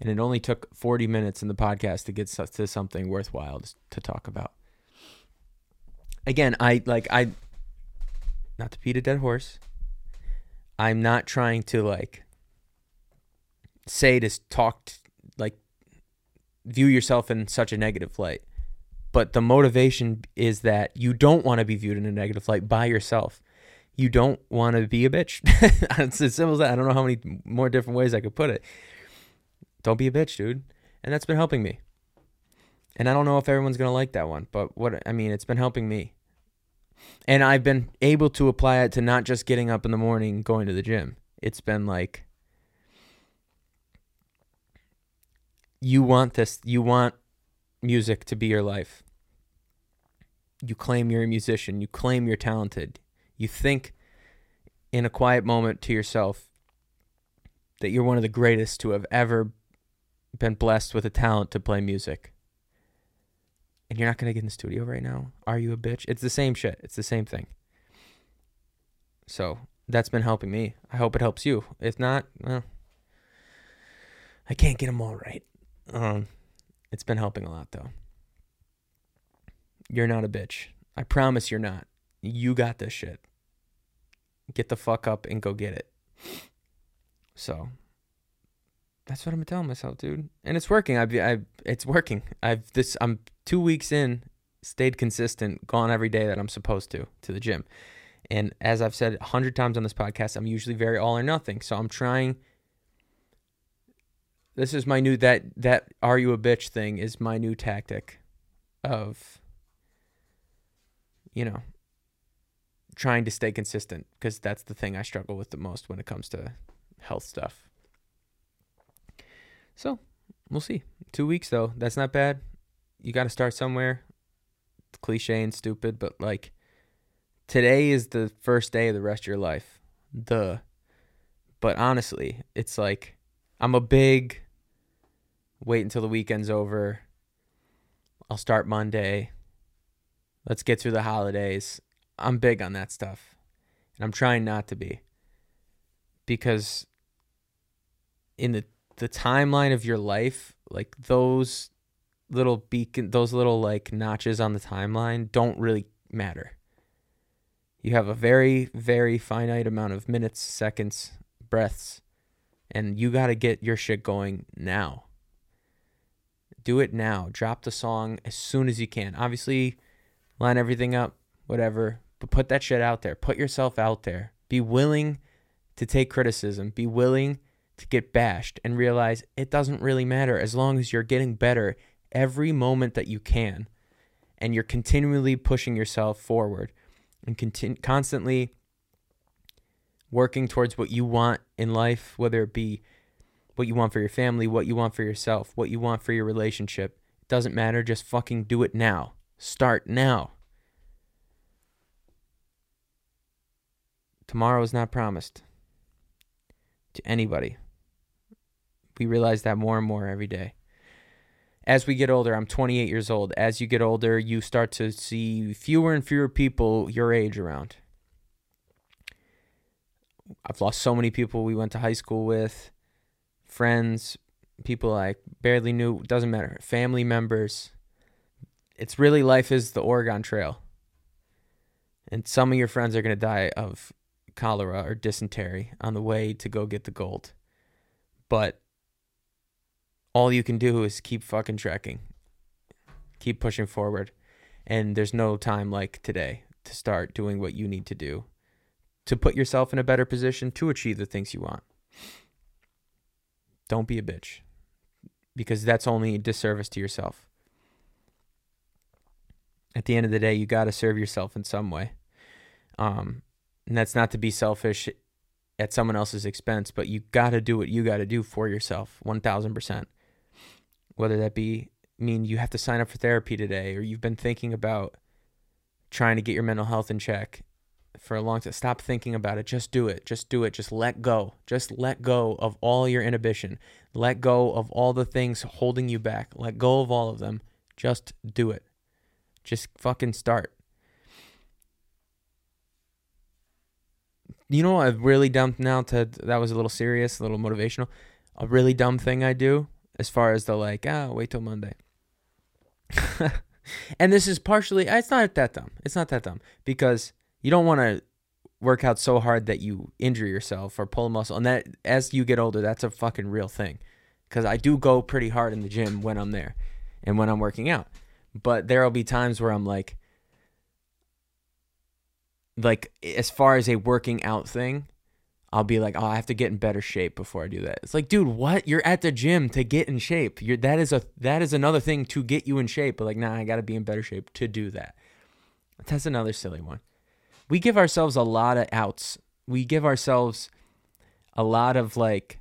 And it only took 40 minutes in the podcast to get to something worthwhile to talk about. Again, I like I not to beat a dead horse. I'm not trying to like say to talk to, like view yourself in such a negative light. But the motivation is that you don't want to be viewed in a negative light by yourself. You don't want to be a bitch. it's as simple as that. I don't know how many more different ways I could put it. Don't be a bitch, dude. And that's been helping me. And I don't know if everyone's going to like that one, but what I mean, it's been helping me. And I've been able to apply it to not just getting up in the morning going to the gym. It's been like you want this, you want music to be your life. You claim you're a musician, you claim you're talented. You think in a quiet moment to yourself that you're one of the greatest to have ever been blessed with a talent to play music and you're not going to get in the studio right now? Are you a bitch? It's the same shit. It's the same thing. So that's been helping me. I hope it helps you. If not, well, I can't get them all right. Um, it's been helping a lot though. You're not a bitch. I promise you're not. You got this shit. Get the fuck up and go get it. So that's what I'm telling myself, dude. And it's working. I've, I, it's working. I've this. I'm two weeks in, stayed consistent, gone every day that I'm supposed to to the gym. And as I've said a hundred times on this podcast, I'm usually very all or nothing. So I'm trying. This is my new that that are you a bitch thing is my new tactic, of. You know. Trying to stay consistent because that's the thing I struggle with the most when it comes to health stuff. So we'll see. Two weeks though, that's not bad you got to start somewhere. It's cliche and stupid, but like today is the first day of the rest of your life. The but honestly, it's like I'm a big wait until the weekend's over. I'll start Monday. Let's get through the holidays. I'm big on that stuff. And I'm trying not to be. Because in the the timeline of your life, like those little beacon, those little like notches on the timeline don't really matter. You have a very, very finite amount of minutes, seconds, breaths, and you got to get your shit going now. Do it now. Drop the song as soon as you can. Obviously, line everything up, whatever, but put that shit out there. Put yourself out there. Be willing to take criticism. Be willing to get bashed and realize it doesn't really matter as long as you're getting better every moment that you can and you're continually pushing yourself forward and continu- constantly working towards what you want in life, whether it be what you want for your family, what you want for yourself, what you want for your relationship. It doesn't matter. Just fucking do it now. Start now. Tomorrow is not promised to anybody. We realize that more and more every day as we get older, I'm 28 years old. As you get older, you start to see fewer and fewer people your age around. I've lost so many people we went to high school with, friends, people I barely knew, doesn't matter, family members. It's really life is the Oregon Trail. And some of your friends are going to die of cholera or dysentery on the way to go get the gold. But all you can do is keep fucking trekking, keep pushing forward. And there's no time like today to start doing what you need to do to put yourself in a better position to achieve the things you want. Don't be a bitch because that's only disservice to yourself. At the end of the day, you got to serve yourself in some way. Um, And that's not to be selfish at someone else's expense, but you got to do what you got to do for yourself 1000%. Whether that be mean you have to sign up for therapy today or you've been thinking about trying to get your mental health in check for a long time. Stop thinking about it. Just do it. Just do it. Just let go. Just let go of all your inhibition. Let go of all the things holding you back. Let go of all of them. Just do it. Just fucking start. You know, a really dumb now to that was a little serious, a little motivational. A really dumb thing I do as far as the like, ah, wait till Monday. and this is partially it's not that dumb. It's not that dumb because you don't want to work out so hard that you injure yourself or pull a muscle. And that as you get older, that's a fucking real thing. Cuz I do go pretty hard in the gym when I'm there and when I'm working out. But there'll be times where I'm like like as far as a working out thing, I'll be like, oh, I have to get in better shape before I do that. It's like, dude, what? You're at the gym to get in shape. You're that is a that is another thing to get you in shape. But like, nah, I got to be in better shape to do that. That's another silly one. We give ourselves a lot of outs. We give ourselves a lot of like.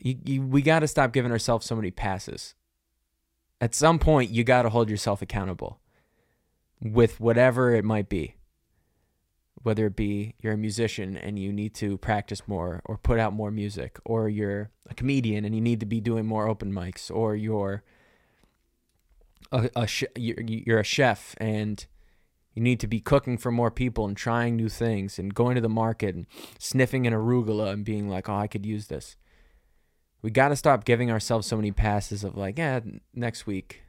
You, you, we got to stop giving ourselves so many passes. At some point, you got to hold yourself accountable with whatever it might be whether it be you're a musician and you need to practice more or put out more music, or you're a comedian and you need to be doing more open mics, or you're a, a you're a chef and you need to be cooking for more people and trying new things and going to the market and sniffing an arugula and being like, oh, I could use this. We got to stop giving ourselves so many passes of like, yeah, next week,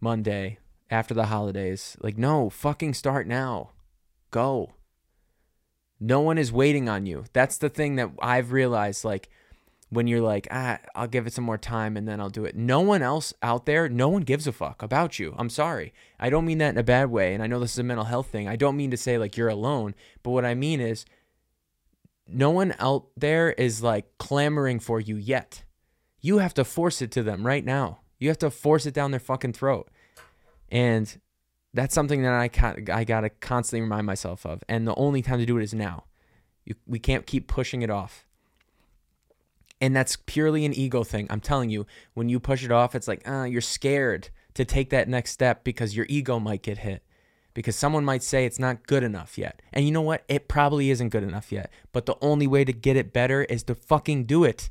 Monday, after the holidays. Like, no, fucking start now. Go. No one is waiting on you. That's the thing that I've realized. Like, when you're like, ah, I'll give it some more time and then I'll do it. No one else out there, no one gives a fuck about you. I'm sorry. I don't mean that in a bad way. And I know this is a mental health thing. I don't mean to say like you're alone. But what I mean is, no one out there is like clamoring for you yet. You have to force it to them right now. You have to force it down their fucking throat. And that's something that I I gotta constantly remind myself of, and the only time to do it is now. You, we can't keep pushing it off. And that's purely an ego thing. I'm telling you, when you push it off, it's like, uh, you're scared to take that next step because your ego might get hit. Because someone might say it's not good enough yet. And you know what? It probably isn't good enough yet. But the only way to get it better is to fucking do it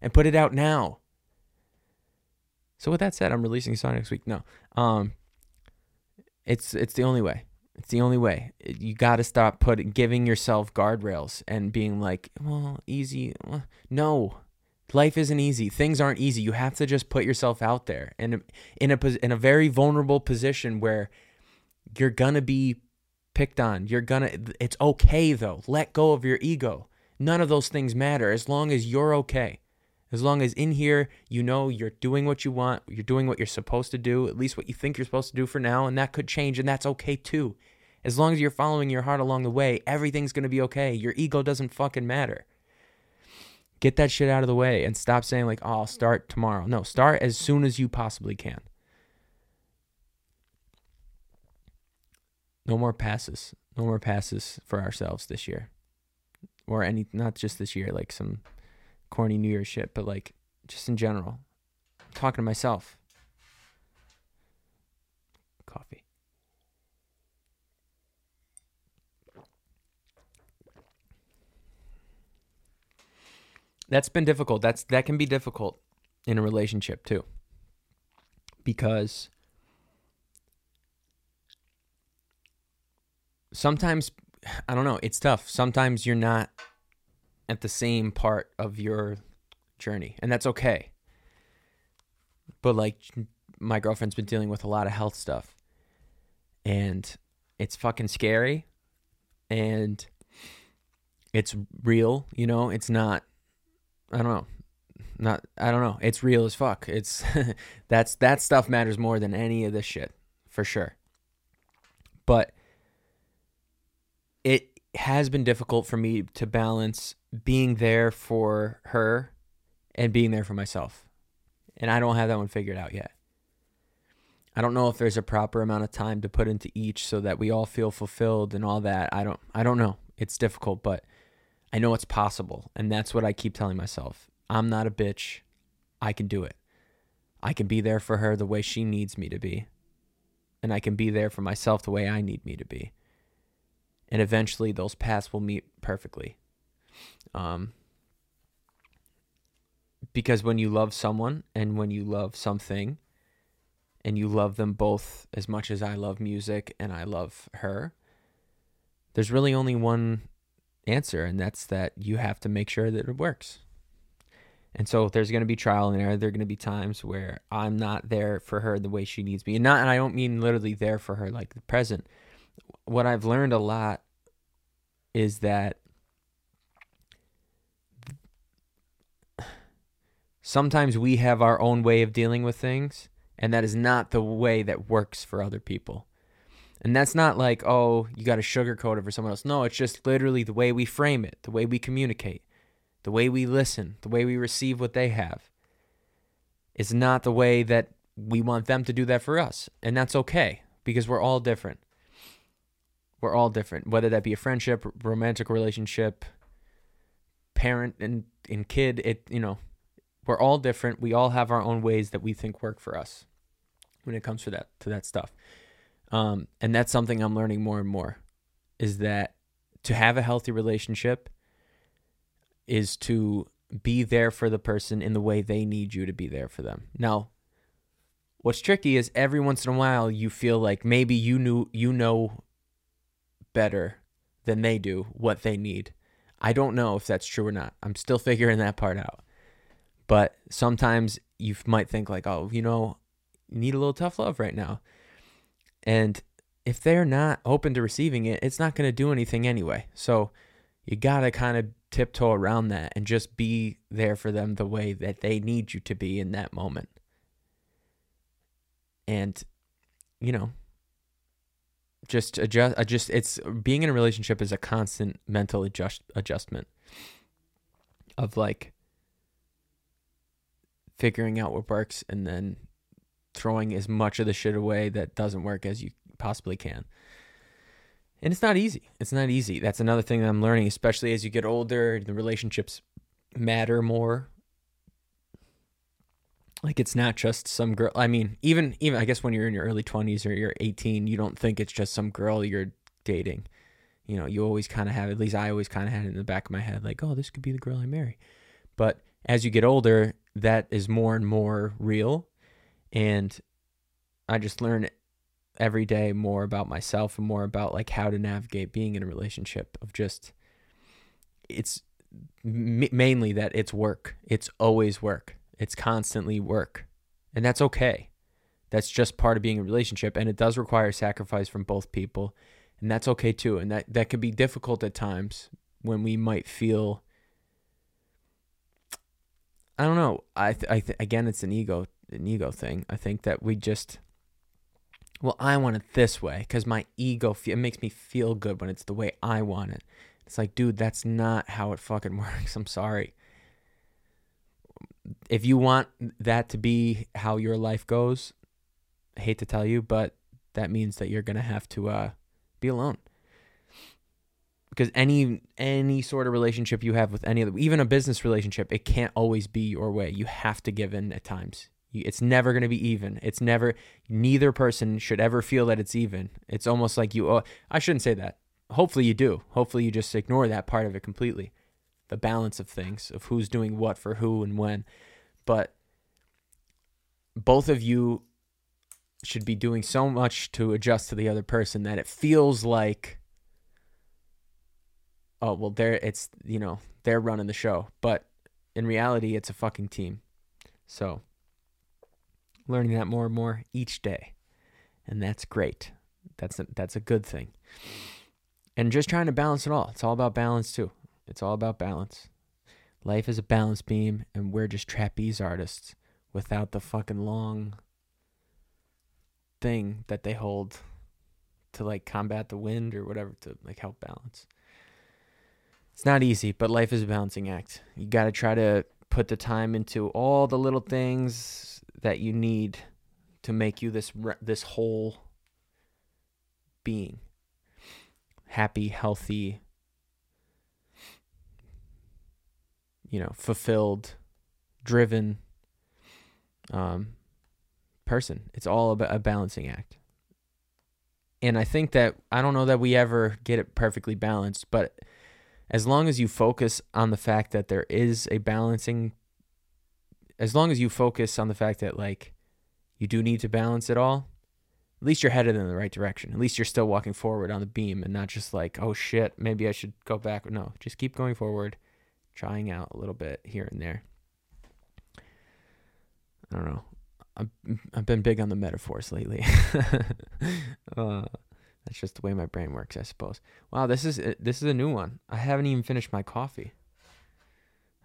and put it out now. So with that said, I'm releasing a song next week. No. Um, it's it's the only way. It's the only way. You got to stop putting giving yourself guardrails and being like, well, easy. No, life isn't easy. Things aren't easy. You have to just put yourself out there and in a in a very vulnerable position where you're gonna be picked on. You're gonna. It's okay though. Let go of your ego. None of those things matter as long as you're okay. As long as in here you know you're doing what you want, you're doing what you're supposed to do, at least what you think you're supposed to do for now, and that could change, and that's okay too. As long as you're following your heart along the way, everything's gonna be okay. Your ego doesn't fucking matter. Get that shit out of the way and stop saying, like, oh, I'll start tomorrow. No, start as soon as you possibly can. No more passes. No more passes for ourselves this year. Or any, not just this year, like some corny New Year's shit, but like just in general. I'm talking to myself. Coffee. That's been difficult. That's that can be difficult in a relationship too. Because sometimes I don't know, it's tough. Sometimes you're not at the same part of your journey, and that's okay. But like my girlfriend's been dealing with a lot of health stuff, and it's fucking scary, and it's real. You know, it's not. I don't know. Not. I don't know. It's real as fuck. It's that's that stuff matters more than any of this shit for sure. But it has been difficult for me to balance being there for her and being there for myself. And I don't have that one figured out yet. I don't know if there's a proper amount of time to put into each so that we all feel fulfilled and all that. I don't I don't know. It's difficult, but I know it's possible. And that's what I keep telling myself. I'm not a bitch. I can do it. I can be there for her the way she needs me to be. And I can be there for myself the way I need me to be. And eventually those paths will meet perfectly. Um, because when you love someone and when you love something and you love them both as much as I love music and I love her, there's really only one answer, and that's that you have to make sure that it works. And so there's going to be trial and error. There are going to be times where I'm not there for her the way she needs me. And not and I don't mean literally there for her like the present. What I've learned a lot is that sometimes we have our own way of dealing with things and that is not the way that works for other people. And that's not like, oh, you got to sugarcoat it for someone else. No, it's just literally the way we frame it, the way we communicate, the way we listen, the way we receive what they have. It's not the way that we want them to do that for us. And that's okay because we're all different. We're all different, whether that be a friendship, romantic relationship, parent and, and kid, it, you know, we're all different. We all have our own ways that we think work for us when it comes to that to that stuff. Um, and that's something I'm learning more and more is that to have a healthy relationship is to be there for the person in the way they need you to be there for them. Now, what's tricky is every once in a while you feel like maybe you knew you know better than they do what they need. I don't know if that's true or not. I'm still figuring that part out. But sometimes you might think like, "Oh, you know, need a little tough love right now." And if they're not open to receiving it, it's not going to do anything anyway. So you got to kind of tiptoe around that and just be there for them the way that they need you to be in that moment. And, you know, just adjust, uh, adjust, it's being in a relationship is a constant mental adjust, adjustment of like figuring out what works and then throwing as much of the shit away that doesn't work as you possibly can. And it's not easy. It's not easy. That's another thing that I'm learning, especially as you get older, the relationships matter more. Like it's not just some girl. I mean, even even I guess when you're in your early 20s or you're 18, you don't think it's just some girl you're dating. You know, you always kind of have at least I always kind of had it in the back of my head like, "Oh, this could be the girl I marry." But as you get older, that is more and more real and I just learn every day more about myself and more about like how to navigate being in a relationship of just it's m- mainly that it's work. It's always work. It's constantly work. And that's okay. That's just part of being a relationship and it does require sacrifice from both people. And that's okay too. And that that can be difficult at times when we might feel I don't know. I th- I th- again it's an ego an ego thing. I think that we just, well, I want it this way because my ego fe- it makes me feel good when it's the way I want it. It's like, dude, that's not how it fucking works. I'm sorry. If you want that to be how your life goes, I hate to tell you, but that means that you're gonna have to uh, be alone because any any sort of relationship you have with any of the, even a business relationship it can't always be your way you have to give in at times it's never going to be even. It's never, neither person should ever feel that it's even. It's almost like you, oh, I shouldn't say that. Hopefully you do. Hopefully you just ignore that part of it completely. The balance of things, of who's doing what for who and when. But both of you should be doing so much to adjust to the other person that it feels like, oh, well, they're, it's, you know, they're running the show. But in reality, it's a fucking team. So learning that more and more each day. And that's great. That's a, that's a good thing. And just trying to balance it all. It's all about balance too. It's all about balance. Life is a balance beam and we're just trapeze artists without the fucking long thing that they hold to like combat the wind or whatever to like help balance. It's not easy, but life is a balancing act. You got to try to put the time into all the little things that you need to make you this this whole being happy, healthy, you know, fulfilled, driven um, person. It's all about a balancing act. And I think that I don't know that we ever get it perfectly balanced, but as long as you focus on the fact that there is a balancing as long as you focus on the fact that like you do need to balance it all, at least you're headed in the right direction. At least you're still walking forward on the beam and not just like, oh shit, maybe I should go back. No, just keep going forward, trying out a little bit here and there. I don't know. I've, I've been big on the metaphors lately. uh, that's just the way my brain works, I suppose. Wow, this is uh, this is a new one. I haven't even finished my coffee.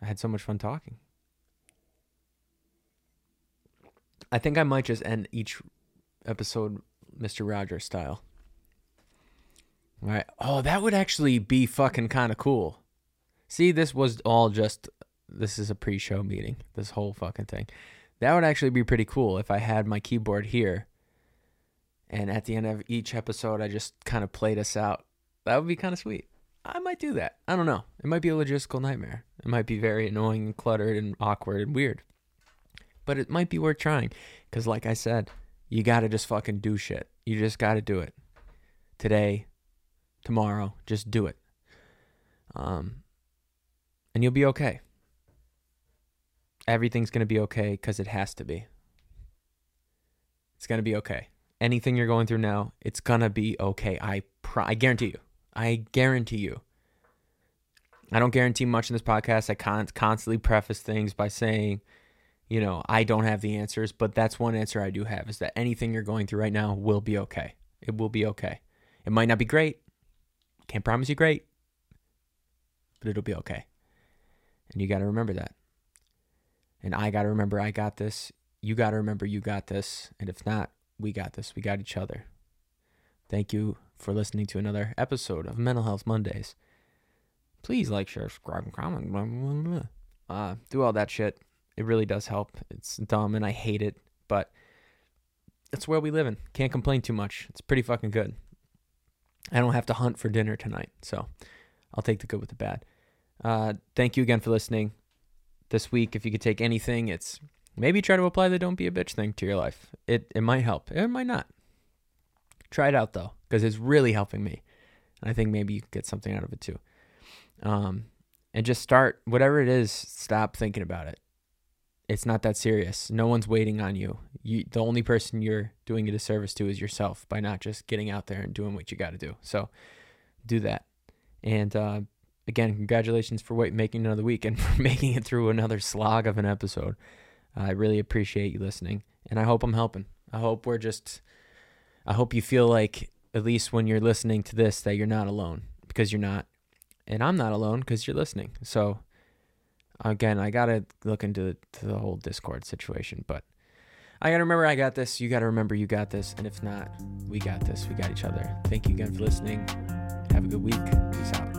I had so much fun talking. I think I might just end each episode Mr. Rogers style. All right. Oh, that would actually be fucking kind of cool. See, this was all just this is a pre-show meeting. This whole fucking thing. That would actually be pretty cool if I had my keyboard here. And at the end of each episode, I just kind of played us out. That would be kind of sweet. I might do that. I don't know. It might be a logistical nightmare. It might be very annoying and cluttered and awkward and weird. But it might be worth trying. Because, like I said, you got to just fucking do shit. You just got to do it. Today, tomorrow, just do it. Um, and you'll be okay everything's going to be okay because it has to be. It's going to be okay. Anything you're going through now, it's to be okay. I pr- I guarantee you. I guarantee you. I don't guarantee much in this podcast. I can't constantly preface things by saying, you know, I don't have the answers, but that's one answer I do have is that anything you're going through right now will be okay. It will be okay. It might not be great. Can't promise you great, but it'll be okay. And you got to remember that. And I got to remember I got this. You got to remember you got this. And if not, we got this. We got each other. Thank you for listening to another episode of Mental Health Mondays. Please like, share, subscribe, and comment. Blah, blah, blah. Uh, do all that shit. It really does help. It's dumb and I hate it, but it's where we live in. Can't complain too much. It's pretty fucking good. I don't have to hunt for dinner tonight, so I'll take the good with the bad. Uh, thank you again for listening this week, if you could take anything, it's maybe try to apply the don't be a bitch thing to your life. It it might help. It might not. Try it out though, because it's really helping me. And I think maybe you get something out of it too. Um, and just start whatever it is. Stop thinking about it. It's not that serious. No one's waiting on you. You the only person you're doing a disservice to is yourself by not just getting out there and doing what you got to do. So do that. And uh, again, congratulations for wait, making another week and for making it through another slog of an episode. I really appreciate you listening, and I hope I'm helping. I hope we're just, I hope you feel like, at least when you're listening to this, that you're not alone because you're not. And I'm not alone because you're listening. So, again, I got to look into the, whole Discord situation, but I got to remember I got this. You got to remember you got this. And if not, we got this. We got each other. Thank you again for listening. Have a good week. Peace out.